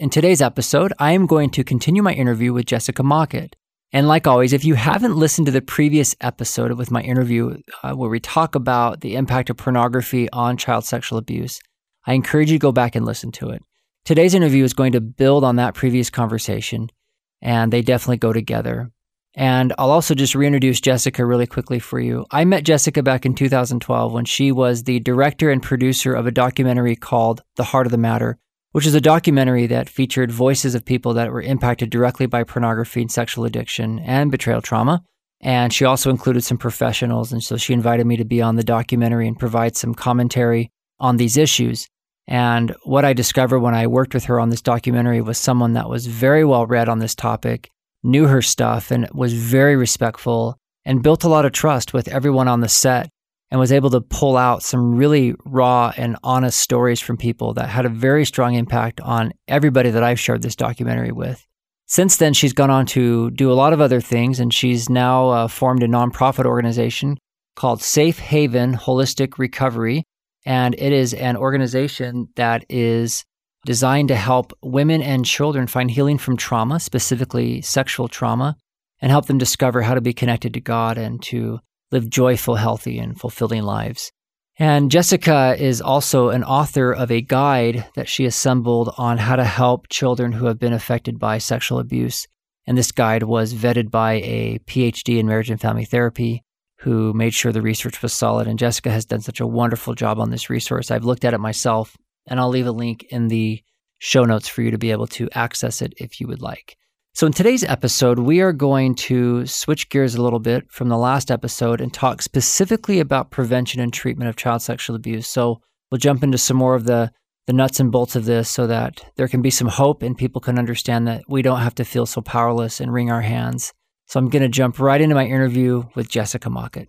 In today's episode, I am going to continue my interview with Jessica Mockett. And like always, if you haven't listened to the previous episode with my interview uh, where we talk about the impact of pornography on child sexual abuse, I encourage you to go back and listen to it. Today's interview is going to build on that previous conversation, and they definitely go together. And I'll also just reintroduce Jessica really quickly for you. I met Jessica back in 2012 when she was the director and producer of a documentary called The Heart of the Matter, which is a documentary that featured voices of people that were impacted directly by pornography and sexual addiction and betrayal trauma. And she also included some professionals. And so she invited me to be on the documentary and provide some commentary on these issues. And what I discovered when I worked with her on this documentary was someone that was very well read on this topic, knew her stuff, and was very respectful and built a lot of trust with everyone on the set and was able to pull out some really raw and honest stories from people that had a very strong impact on everybody that I've shared this documentary with. Since then, she's gone on to do a lot of other things, and she's now uh, formed a nonprofit organization called Safe Haven Holistic Recovery. And it is an organization that is designed to help women and children find healing from trauma, specifically sexual trauma, and help them discover how to be connected to God and to live joyful, healthy, and fulfilling lives. And Jessica is also an author of a guide that she assembled on how to help children who have been affected by sexual abuse. And this guide was vetted by a PhD in marriage and family therapy who made sure the research was solid. And Jessica has done such a wonderful job on this resource. I've looked at it myself, and I'll leave a link in the show notes for you to be able to access it if you would like. So, in today's episode, we are going to switch gears a little bit from the last episode and talk specifically about prevention and treatment of child sexual abuse. So, we'll jump into some more of the, the nuts and bolts of this so that there can be some hope and people can understand that we don't have to feel so powerless and wring our hands. So, I'm going to jump right into my interview with Jessica Mockett.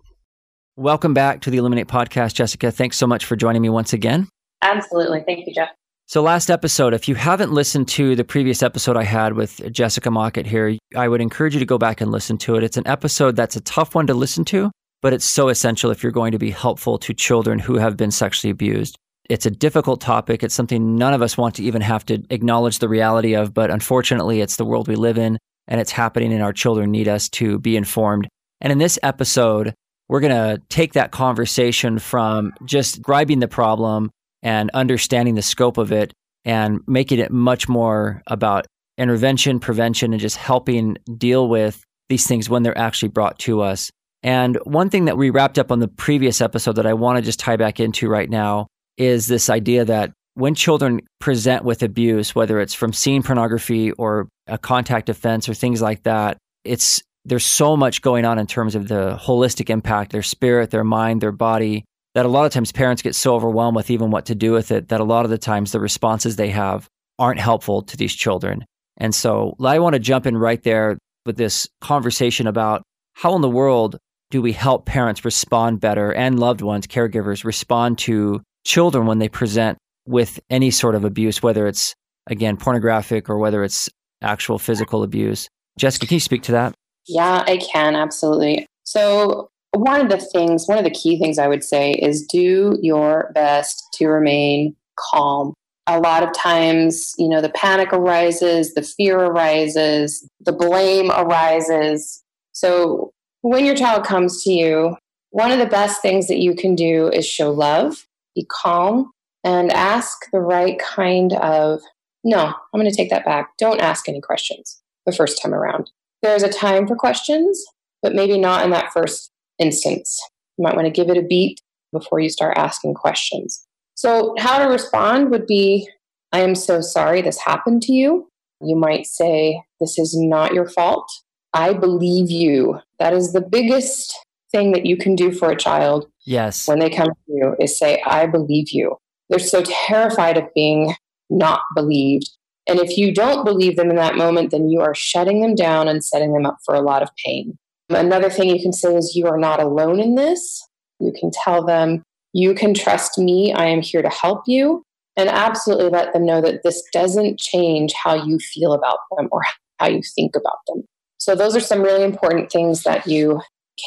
Welcome back to the Illuminate podcast, Jessica. Thanks so much for joining me once again. Absolutely. Thank you, Jeff. So, last episode, if you haven't listened to the previous episode I had with Jessica Mockett here, I would encourage you to go back and listen to it. It's an episode that's a tough one to listen to, but it's so essential if you're going to be helpful to children who have been sexually abused. It's a difficult topic. It's something none of us want to even have to acknowledge the reality of, but unfortunately, it's the world we live in and it's happening, and our children need us to be informed. And in this episode, we're going to take that conversation from just grabbing the problem and understanding the scope of it and making it much more about intervention, prevention, and just helping deal with these things when they're actually brought to us. And one thing that we wrapped up on the previous episode that I want to just tie back into right now is this idea that when children present with abuse, whether it's from seeing pornography or a contact offense or things like that, it's there's so much going on in terms of the holistic impact, their spirit, their mind, their body, that a lot of times parents get so overwhelmed with even what to do with it that a lot of the times the responses they have aren't helpful to these children. And so I want to jump in right there with this conversation about how in the world do we help parents respond better and loved ones, caregivers respond to children when they present with any sort of abuse, whether it's again pornographic or whether it's actual physical abuse. Jessica, can you speak to that? Yeah, I can absolutely. So one of the things, one of the key things I would say is do your best to remain calm. A lot of times, you know, the panic arises, the fear arises, the blame arises. So when your child comes to you, one of the best things that you can do is show love, be calm, and ask the right kind of no, I'm going to take that back. Don't ask any questions the first time around. There's a time for questions, but maybe not in that first instance. You might want to give it a beat before you start asking questions. So, how to respond would be I am so sorry this happened to you. You might say, This is not your fault. I believe you. That is the biggest thing that you can do for a child. Yes. When they come to you, is say, I believe you. They're so terrified of being not believed. And if you don't believe them in that moment, then you are shutting them down and setting them up for a lot of pain. Another thing you can say is, You are not alone in this. You can tell them, You can trust me. I am here to help you. And absolutely let them know that this doesn't change how you feel about them or how you think about them. So, those are some really important things that you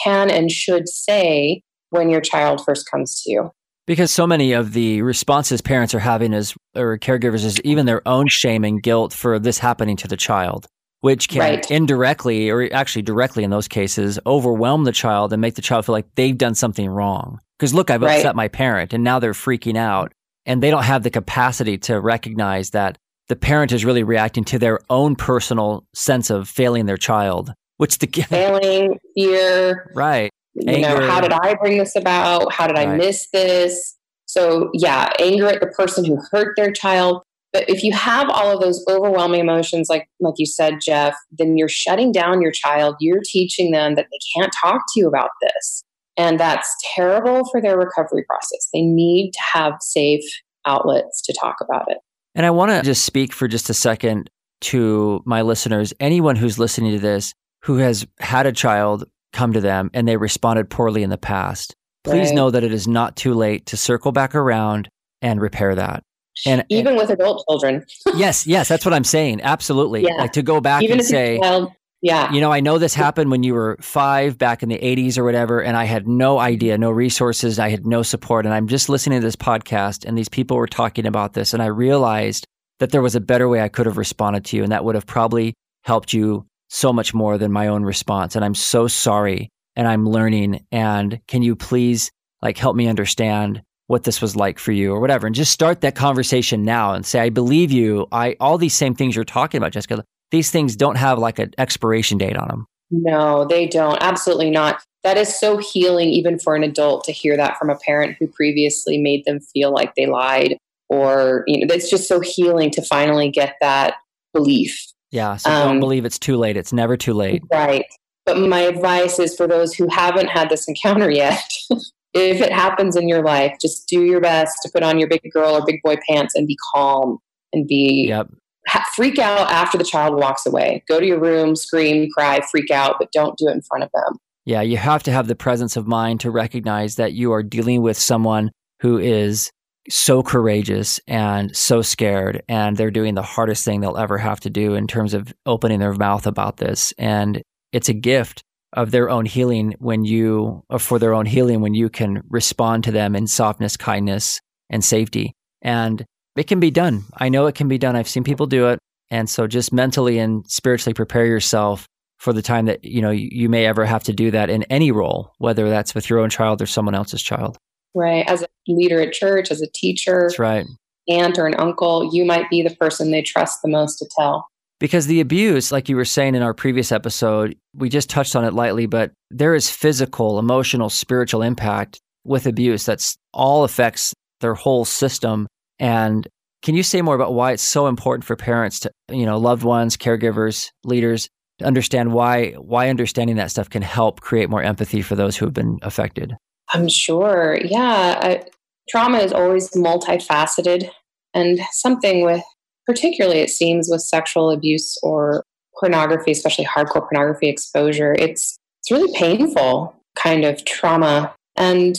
can and should say when your child first comes to you. Because so many of the responses parents are having as or caregivers is even their own shame and guilt for this happening to the child, which can Right. indirectly or actually directly in those cases overwhelm the child and make the child feel like they've done something wrong. Because look, I've Right. upset my parent and now they're freaking out and they don't have the capacity to recognize that the parent is really reacting to their own personal sense of failing their child, which the Failing, fear, right. you know, Anger. how did I bring this about? How did I Right. miss this? So, yeah, anger at the person who hurt their child. But if you have all of those overwhelming emotions, like like you said, Jeff, then you're shutting down your child. You're teaching them that they can't talk to you about this, and that's terrible for their recovery process. They need to have safe outlets to talk about it. And I want to just speak for just a second to my listeners, anyone who's listening to this who has had a child come to them and they responded poorly in the past. Please Right. know that it is not too late to circle back around and repair that. And Even with adult children, yes, yes, that's what I'm saying. Absolutely. Yeah. Like to go back even and say, child, yeah, you know, I know this happened when you were five back in the 80s or whatever, and I had no idea, no resources, I had no support. And I'm just listening to this podcast, and these people were talking about this, and I realized that there was a better way I could have responded to you, and that would have probably helped you so much more than my own response. And I'm so sorry, and I'm learning. And can you please like help me understand what this was like for you or whatever and just start that conversation now and say i believe you i all these same things you're talking about jessica these things don't have like an expiration date on them No, they don't. Absolutely not. That is so healing, even for an adult, to hear that from a parent who previously made them feel like they lied, or you know, it's just so healing to finally get that belief. yeah so don't Um, believe it's too late it's never too late Right. But my advice is for those who haven't had this encounter yet. if it happens in your life, just do your best to put on your big girl or big boy pants and be calm and be yep ha- freak out after the child walks away. Go to your room, scream, cry, freak out, but don't do it in front of them. yeah you have to have the presence of mind to recognize that you are dealing with someone who is so courageous and so scared and they're doing the hardest thing they'll ever have to do in terms of opening their mouth about this and it's a gift of their own healing when you or for their own healing when you can respond to them in softness kindness and safety. And it can be done. I know it can be done. I've seen people do it. And so just mentally and spiritually prepare yourself for the time that you know you, you may ever have to do that in any role whether that's with your own child or someone else's child. Right. As a leader at church, as a teacher, that's right. aunt, or an uncle, you might be the person they trust the most to tell. Because the abuse, like you were saying in our previous episode, we just touched on it lightly, but there is physical, emotional, spiritual impact with abuse that's all affects their whole system. And can you say more about why it's so important for parents to, you know, loved ones, caregivers, leaders to understand why why understanding that stuff can help create more empathy for those who have been affected? I'm sure. Yeah. I, trauma is always multifaceted and something with, particularly it seems with sexual abuse or pornography, especially hardcore pornography exposure, it's, it's really painful kind of trauma. And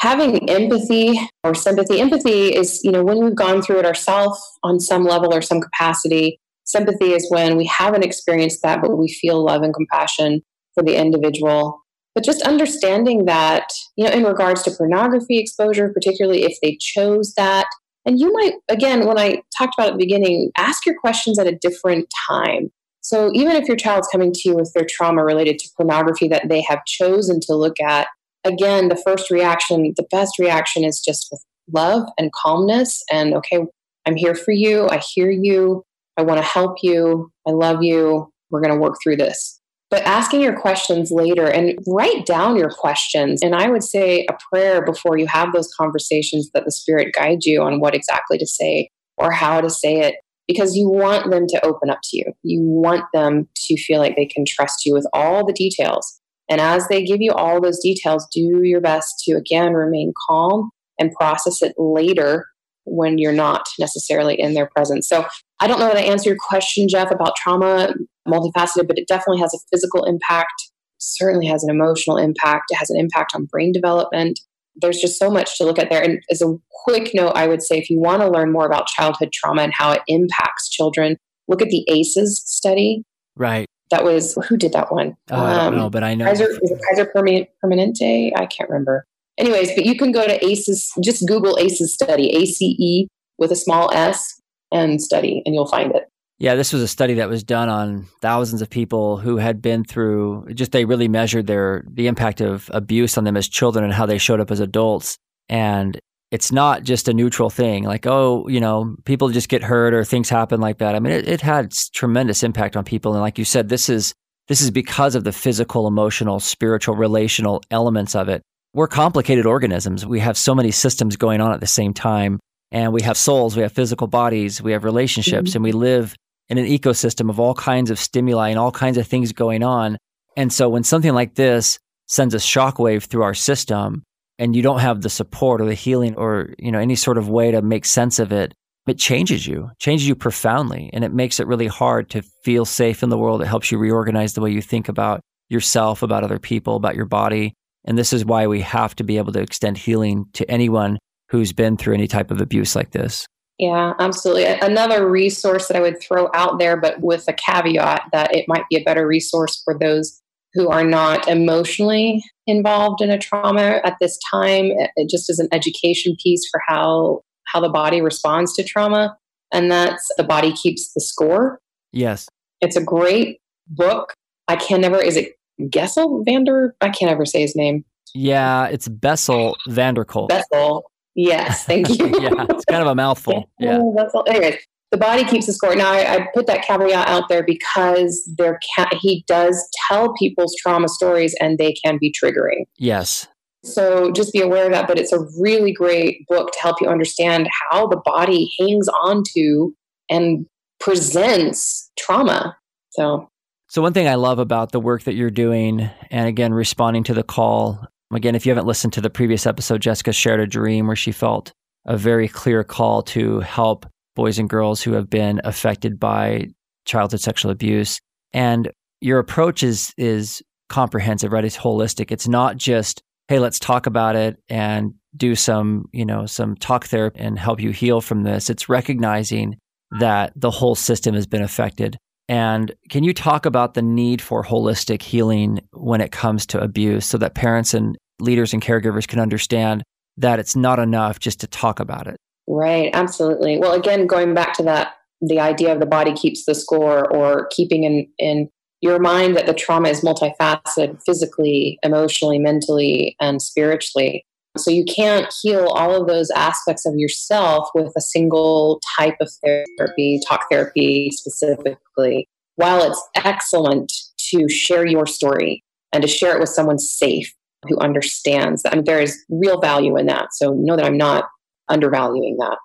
having empathy or sympathy, empathy is, you know, when we've gone through it ourselves on some level or some capacity. Sympathy is when we haven't experienced that, but we feel love and compassion for the individual but just understanding that you know in regards to pornography exposure particularly if they chose that and you might again when i talked about at the beginning ask your questions at a different time. So even if your child's coming to you with their trauma related to pornography that they have chosen to look at again the first reaction the best reaction is just with love and calmness and okay i'm here for you. I hear you. I want to help you. I love you. We're going to work through this but asking your questions later and write down your questions. And I would say a prayer before you have those conversations that the Spirit guides you on what exactly to say or how to say it, because you want them to open up to you. You want them to feel like they can trust you with all the details. And as they give you all those details, do your best to again remain calm and process it later when you're not necessarily in their presence. So I don't know that I answer your question, Jeff, about trauma, multifaceted, but it definitely has a physical impact, certainly has an emotional impact. It has an impact on brain development. There's just so much to look at there. And as a quick note, I would say if you want to learn more about childhood trauma and how it impacts children, look at the ACEs study. Right. That was who did that one? Oh, I don't um, know, but I know. Kaiser, was it Kaiser Permanente? I can't remember. Anyways, but you can go to ACEs, just Google ACEs study, A C E with a small s, and study, and you'll find it. Yeah, this was a study that was done on thousands of people who had been through just they really measured their the impact of abuse on them as children and how they showed up as adults. And it's not just a neutral thing like oh you know people just get hurt or things happen like that. I mean it, it had tremendous impact on people. And like you said this is this is because of the physical emotional spiritual relational elements of it. We're complicated organisms. We have so many systems going on at the same time. And we have souls we have physical bodies we have relationships mm-hmm. and we live in an ecosystem of all kinds of stimuli and all kinds of things going on. And so when something like this sends a shockwave through our system and you don't have the support or the healing or you know any sort of way to make sense of it it changes you changes you profoundly. And it makes it really hard to feel safe in the world. It helps you reorganize the way you think about yourself about other people about your body. And this is why we have to be able to extend healing to anyone who's been through any type of abuse like this yeah, absolutely. Another resource that I would throw out there, but with a caveat that it might be a better resource for those who are not emotionally involved in a trauma at this time it just as an education piece for how how the body responds to trauma and that's the body keeps the score. Yes. It's a great book. I can never is it gessel vander? I can't ever say his name. Yeah it's bessel van der Kolk bessel yes thank you yeah it's kind of a mouthful yeah Bessel. anyways the body keeps the score. Now, I, I put that caveat out there because there can, he does tell people's trauma stories and they can be triggering. Yes. So just be aware of that. But it's a really great book to help you understand how the body hangs on to and presents trauma. So, so one thing I love about the work that you're doing, and again, responding to the call. Um, again, if you haven't listened to the previous episode, Jessica shared a dream where she felt a very clear call to help boys and girls who have been affected by childhood sexual abuse. And your approach is is comprehensive, right? It's holistic. It's not just, hey, let's talk about it and do some, you know, some talk therapy and help you heal from this. It's recognizing that the whole system has been affected. And can you talk about the need for holistic healing when it comes to abuse so that parents and leaders and caregivers can understand that it's not enough just to talk about it? Right, absolutely. Well, again, going back to that, the idea of the body keeps the score or keeping in, in your mind that the trauma is multifaceted physically, emotionally, mentally, and spiritually. So you can't heal all of those aspects of yourself with a single type of therapy, talk therapy specifically. While it's excellent to share your story and to share it with someone safe who understands, I mean, there is real value in that. So know that I'm not undervaluing that.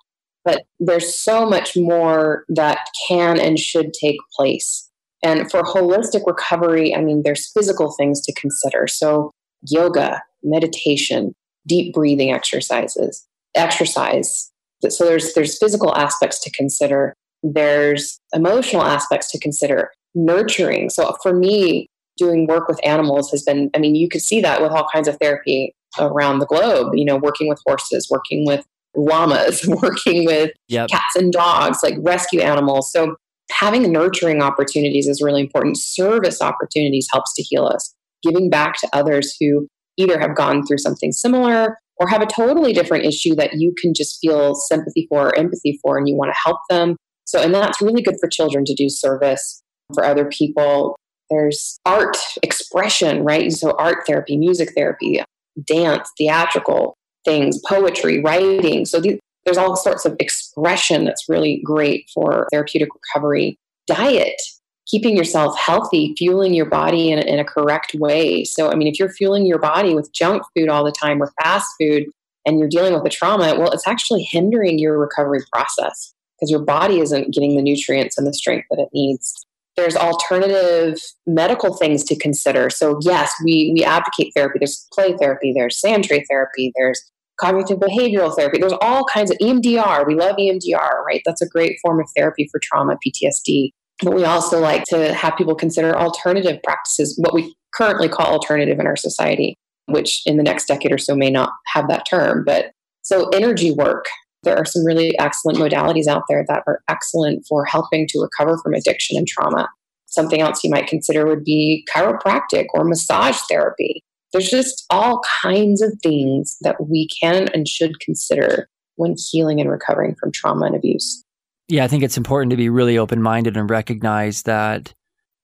But there's so much more that can and should take place. And for holistic recovery, I mean, there's physical things to consider. So, yoga, meditation, deep breathing exercises, exercise. So there's there's physical aspects to consider. There's emotional aspects to consider. Nurturing. So for me, doing work with animals has been. I mean, you could see that with all kinds of therapy around the globe. You know, working with horses, working with llamas, working with yep. cats and dogs, like rescue animals. So having nurturing opportunities is really important. Service opportunities helps to heal us. Giving back to others who either have gone through something similar or have a totally different issue that you can just feel sympathy for or empathy for and you want to help them. So, and that's really good for children to do service for other people. There's art expression, right? So, art therapy, music therapy, dance, theatrical, things, poetry, writing. So there's all sorts of expression that's really great for therapeutic recovery. Diet, keeping yourself healthy, fueling your body in, in a correct way. So, I mean, if you're fueling your body with junk food all the time or fast food and you're dealing with a trauma, well, it's actually hindering your recovery process because your body isn't getting the nutrients and the strength that it needs there's alternative medical things to consider. So yes, we we advocate therapy. There's play therapy, there's sand tray therapy, there's cognitive behavioral therapy. There's all kinds of EMDR. We love EMDR, right? That's a great form of therapy for trauma, PTSD. But we also like to have people consider alternative practices, what we currently call alternative in our society, which in the next decade or so may not have that term. But so energy work, there are some really excellent modalities out there that are excellent for helping to recover from addiction and trauma. Something else you might consider would be chiropractic or massage therapy. There's just all kinds of things that we can and should consider when healing and recovering from trauma and abuse. Yeah, I think it's important to be really open minded and recognize that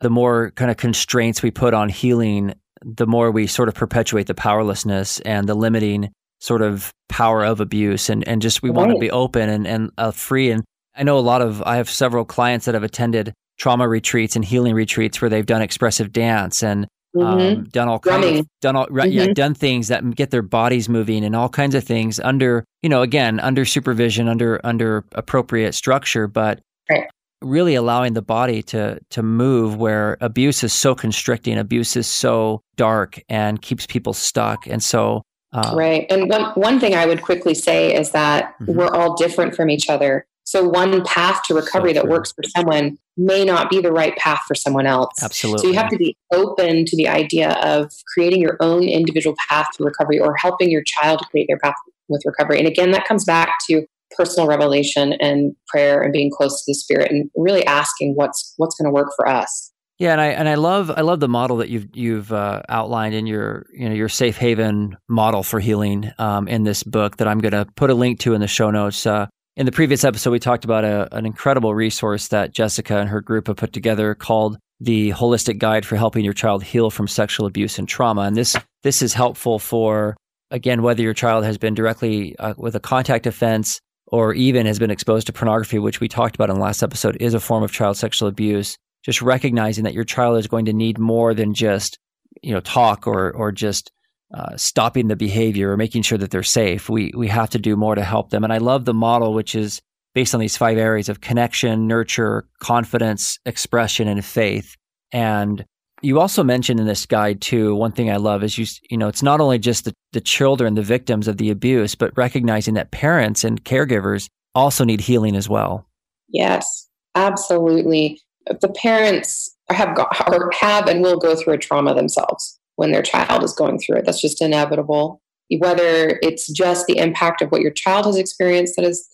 the more kind of constraints we put on healing, the more we sort of perpetuate the powerlessness and the limiting sort of power of abuse. And, and just we right. want to be open and, and uh, free. And I know a lot of, I have several clients that have attended trauma retreats and healing retreats where they've done expressive dance and mm-hmm. um, done all kinds of, done all right, mm-hmm. yeah, done things that get their bodies moving and all kinds of things under, you know, again, under supervision, under under appropriate structure, but right. really allowing the body to to move where abuse is so constricting, abuse is so dark and keeps people stuck. And so uh, right. And one one thing I would quickly say is that mm-hmm. we're all different from each other. So one path to recovery so that works for someone may not be the right path for someone else. Absolutely. So you have to be open to the idea of creating your own individual path to recovery or helping your child create their path with recovery. And again, that comes back to personal revelation and prayer and being close to the spirit and really asking what's what's going to work for us. Yeah, and I and I love I love the model that you've you've uh, outlined in your you know your safe haven model for healing um, in this book that I'm going to put a link to in the show notes. Uh, in the previous episode, we talked about a, an incredible resource that Jessica and her group have put together called the Holistic Guide for Helping Your Child Heal from Sexual Abuse and Trauma. And this this is helpful for again whether your child has been directly uh, with a contact offense or even has been exposed to pornography, which we talked about in the last episode, is a form of child sexual abuse. Just recognizing that your child is going to need more than just you know talk or or just uh, stopping the behavior or making sure that they're safe. We we have to do more to help them. And I love the model, which is based on these five areas of connection, nurture, confidence, expression, and faith. And you also mentioned in this guide too. One thing I love is you you know it's not only just the, the children, the victims of the abuse, but recognizing that parents and caregivers also need healing as well. Yes, absolutely. The parents have got, or have and will go through a trauma themselves when their child is going through it. That's just inevitable. Whether it's just the impact of what your child has experienced that is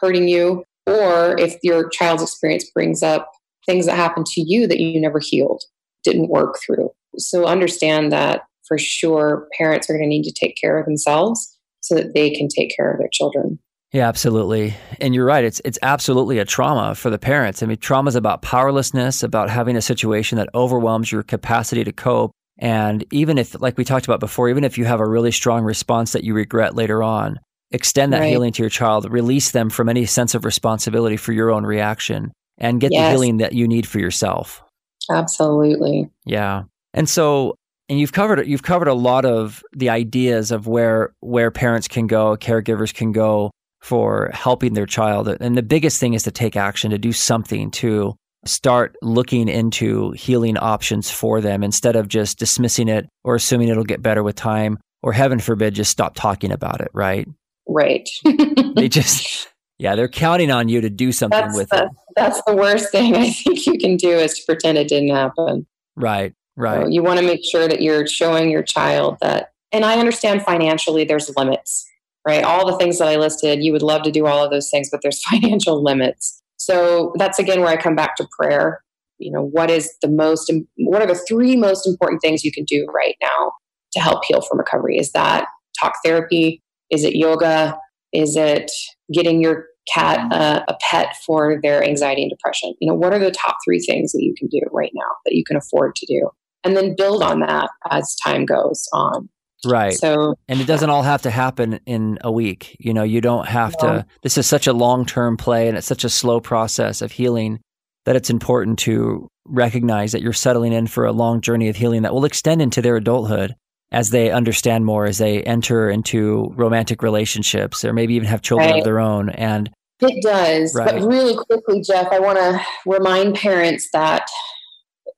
hurting you, or if your child's experience brings up things that happened to you that you never healed, didn't work through. So understand that for sure parents are going to need to take care of themselves so that they can take care of their children. Yeah, absolutely. And you're right. It's it's absolutely a trauma for the parents. I mean, trauma is about powerlessness, about having a situation that overwhelms your capacity to cope. And even if, like we talked about before, even if you have a really strong response that you regret later on, extend that right. healing to your child, release them from any sense of responsibility for your own reaction, and get yes. the healing that you need for yourself. Absolutely. Yeah. And so, and you've covered you've covered a lot of the ideas of where where parents can go, caregivers can go for helping their child. And the biggest thing is to take action, to do something to start looking into healing options for them. Instead of just dismissing it or assuming it'll get better with time or heaven forbid just stop talking about it right? Right. They just yeah they're counting on you to do something that's with the, it. that's the worst thing i think you can do is to pretend it didn't happen. Right right. so you want to make sure that you're showing your child that and i understand financially there's limits right all the things that i listed you would love to do all of those things but there's financial limits so that's again where I come back to prayer. You know, what is the most, what are the three most important things you can do right now to help heal from recovery? Is that talk therapy? Is it yoga? Is it getting your cat a pet for their anxiety and depression? You know, what are the top three things that you can do right now that you can afford to do? And then build on that as time goes on. Right. So, and it doesn't all have to happen in a week. You know, you don't have to. This is such a long term play and it's such a slow process of healing that it's important to recognize that you're settling in for a long journey of healing that will extend into their adulthood as they understand more, as they enter into romantic relationships or maybe even have children right. of their own. And it does. Right. But really quickly, Jeff, I want to remind parents that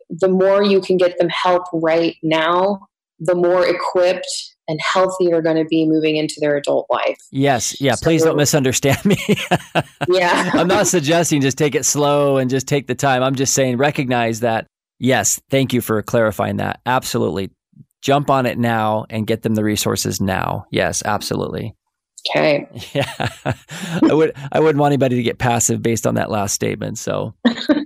the more you can get them help right now, the more equipped and healthy they're going to be moving into their adult life. Yes. Yeah. So, please don't misunderstand me. yeah. I'm not suggesting just take it slow and just take the time. I'm just saying recognize that. Yes. Thank you for clarifying that. Absolutely. Jump on it now and get them the resources now. Yes, absolutely. Okay. Yeah. I would I wouldn't want anybody to get passive based on that last statement. So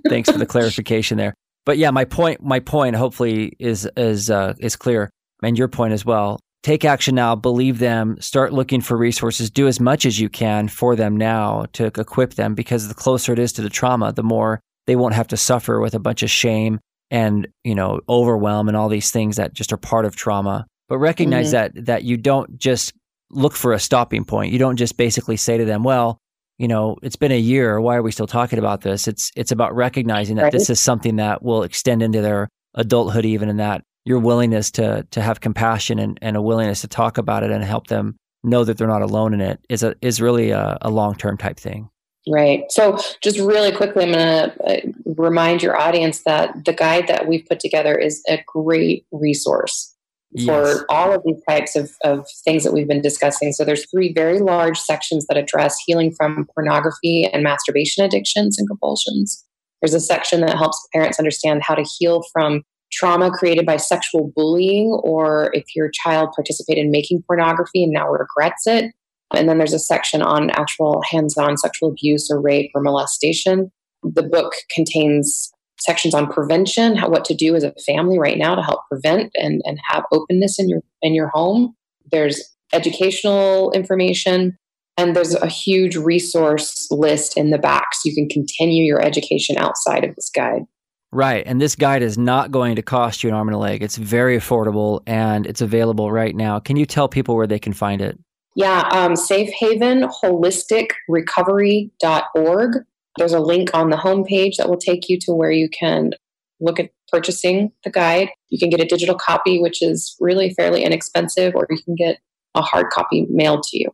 thanks for the clarification there. But yeah, my point my point hopefully is is uh, is clear and your point as well. Take action now, believe them, start looking for resources, do as much as you can for them now to equip them because the closer it is to the trauma, the more they won't have to suffer with a bunch of shame and, you know, overwhelm and all these things that just are part of trauma. But recognize mm-hmm. that that you don't just look for a stopping point. You don't just basically say to them, well, you know, it's been a year. Why are we still talking about this? It's it's about recognizing that right. this is something that will extend into their adulthood, even in that your willingness to to have compassion and, and a willingness to talk about it and help them know that they're not alone in it is a is really a, a long term type thing. Right. So, just really quickly, I'm going to uh, remind your audience that the guide that we've put together is a great resource yes. for all of these types of, of things that we've been discussing. So, there's three very large sections that address healing from pornography and masturbation addictions and compulsions. There's a section that helps parents understand how to heal from trauma created by sexual bullying, or if your child participated in making pornography and now regrets it. And then there's a section on actual hands on sexual abuse or rape or molestation. The book contains sections on prevention, how what to do as a family right now to help prevent and, and have openness in your in your home. There's educational information and there's a huge resource list in the back so you can continue your education outside of this guide. Right. And this guide is not going to cost you an arm and a leg. It's very affordable and it's available right now. Can you tell people where they can find it? Yeah, um, Safe Haven There's a link on the homepage that will take you to where you can look at purchasing the guide. You can get a digital copy, which is really fairly inexpensive, or you can get a hard copy mailed to you.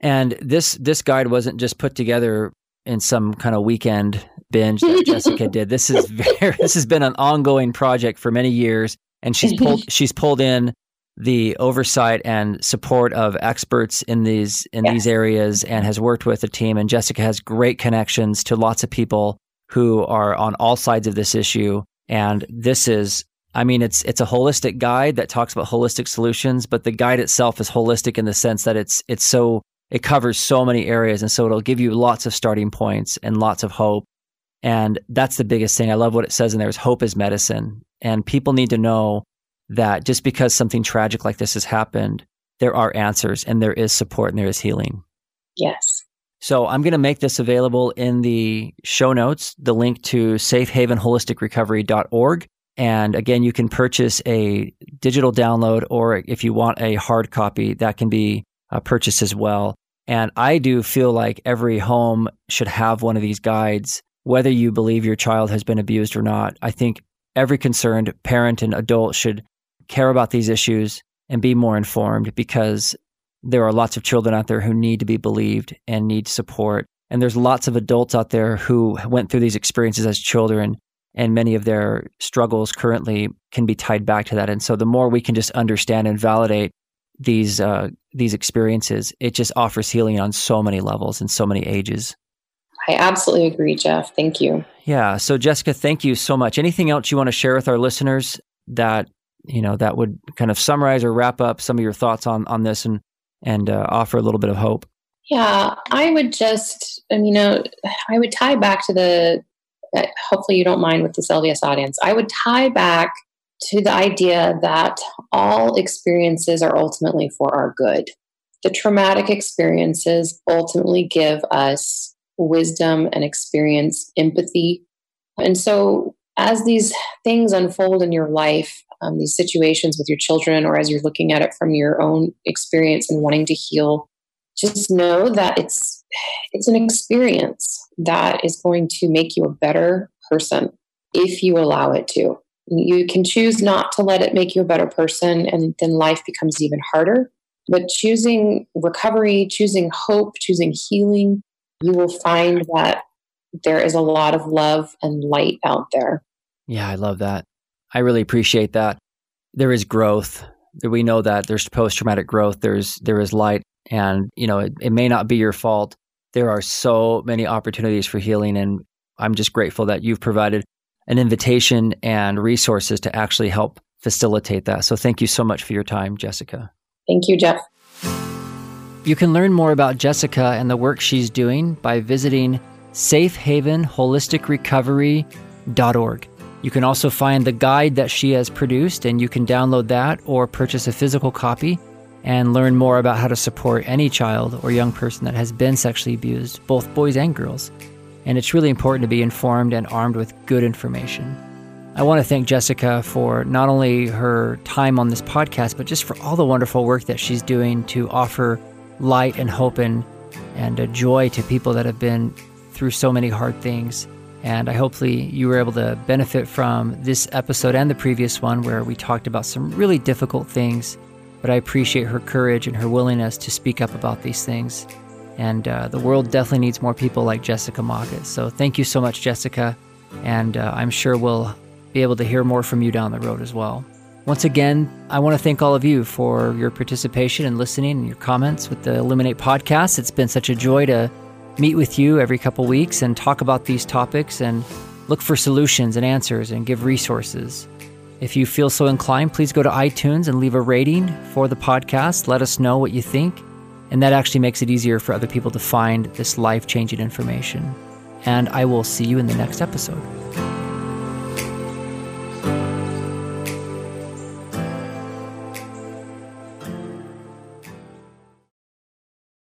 And this this guide wasn't just put together in some kind of weekend binge that Jessica did. This is very, this has been an ongoing project for many years, and she's pulled she's pulled in the oversight and support of experts in these in these areas and has worked with a team and Jessica has great connections to lots of people who are on all sides of this issue and this is I mean it's it's a holistic guide that talks about holistic solutions but the guide itself is holistic in the sense that it's it's so it covers so many areas and so it'll give you lots of starting points and lots of hope and that's the biggest thing I love what it says in there is hope is medicine and people need to know that just because something tragic like this has happened, there are answers and there is support and there is healing. Yes. So I'm going to make this available in the show notes, the link to safehavenholisticrecovery.org. And again, you can purchase a digital download, or if you want a hard copy, that can be uh, purchased as well. And I do feel like every home should have one of these guides, whether you believe your child has been abused or not. I think every concerned parent and adult should care about these issues and be more informed because there are lots of children out there who need to be believed and need support. And there's lots of adults out there who went through these experiences as children, and many of their struggles currently can be tied back to that. And so, the more we can just understand and validate these uh, these experiences, it just offers healing on so many levels and so many ages. I absolutely agree, Jeff. Thank you. Yeah. So, Jessica, thank you so much. Anything else you want to share with our listeners that you know that would kind of summarize or wrap up some of your thoughts on on this and and uh, offer a little bit of hope yeah i would just um, you know i would tie back to the uh, hopefully you don't mind with this lds audience i would tie back to the idea that all experiences are ultimately for our good. The traumatic experiences ultimately give us wisdom and experience empathy. And so as these things unfold in your life um, these situations with your children or as you're looking at it from your own experience and wanting to heal just know that it's it's an experience that is going to make you a better person if you allow it to you can choose not to let it make you a better person and then life becomes even harder but choosing recovery choosing hope choosing healing you will find that there is a lot of love and light out there yeah i love that I really appreciate that. There is growth. we know that there's post traumatic growth, there's there is light, and you know it, it may not be your fault. There are so many opportunities for healing, and I'm just grateful that you've provided an invitation and resources to actually help facilitate that. So thank you so much for your time, Jessica. Thank you, Jeff. You can learn more about Jessica and the work she's doing by visiting safehavenholisticrecovery.org. You can also find the guide that she has produced, and you can download that or purchase a physical copy and learn more about how to support any child or young person that has been sexually abused, both boys and girls. And it's really important to be informed and armed with good information. I want to thank Jessica for not only her time on this podcast, but just for all the wonderful work that she's doing to offer light and hope and, and a joy to people that have been through so many hard things. And I hopefully you were able to benefit from this episode and the previous one where we talked about some really difficult things. But I appreciate her courage and her willingness to speak up about these things. And uh, the world definitely needs more people like Jessica Mockett. So thank you so much, Jessica. And uh, I'm sure we'll be able to hear more from you down the road as well. Once again, I want to thank all of you for your participation and listening and your comments with the Illuminate podcast. It's been such a joy to meet with you every couple weeks and talk about these topics and look for solutions and answers and give resources. If you feel so inclined, please go to iTunes and leave a rating for the podcast. Let us know what you think. And that actually makes it easier for other people to find this life changing information. And I will see you in the next episode.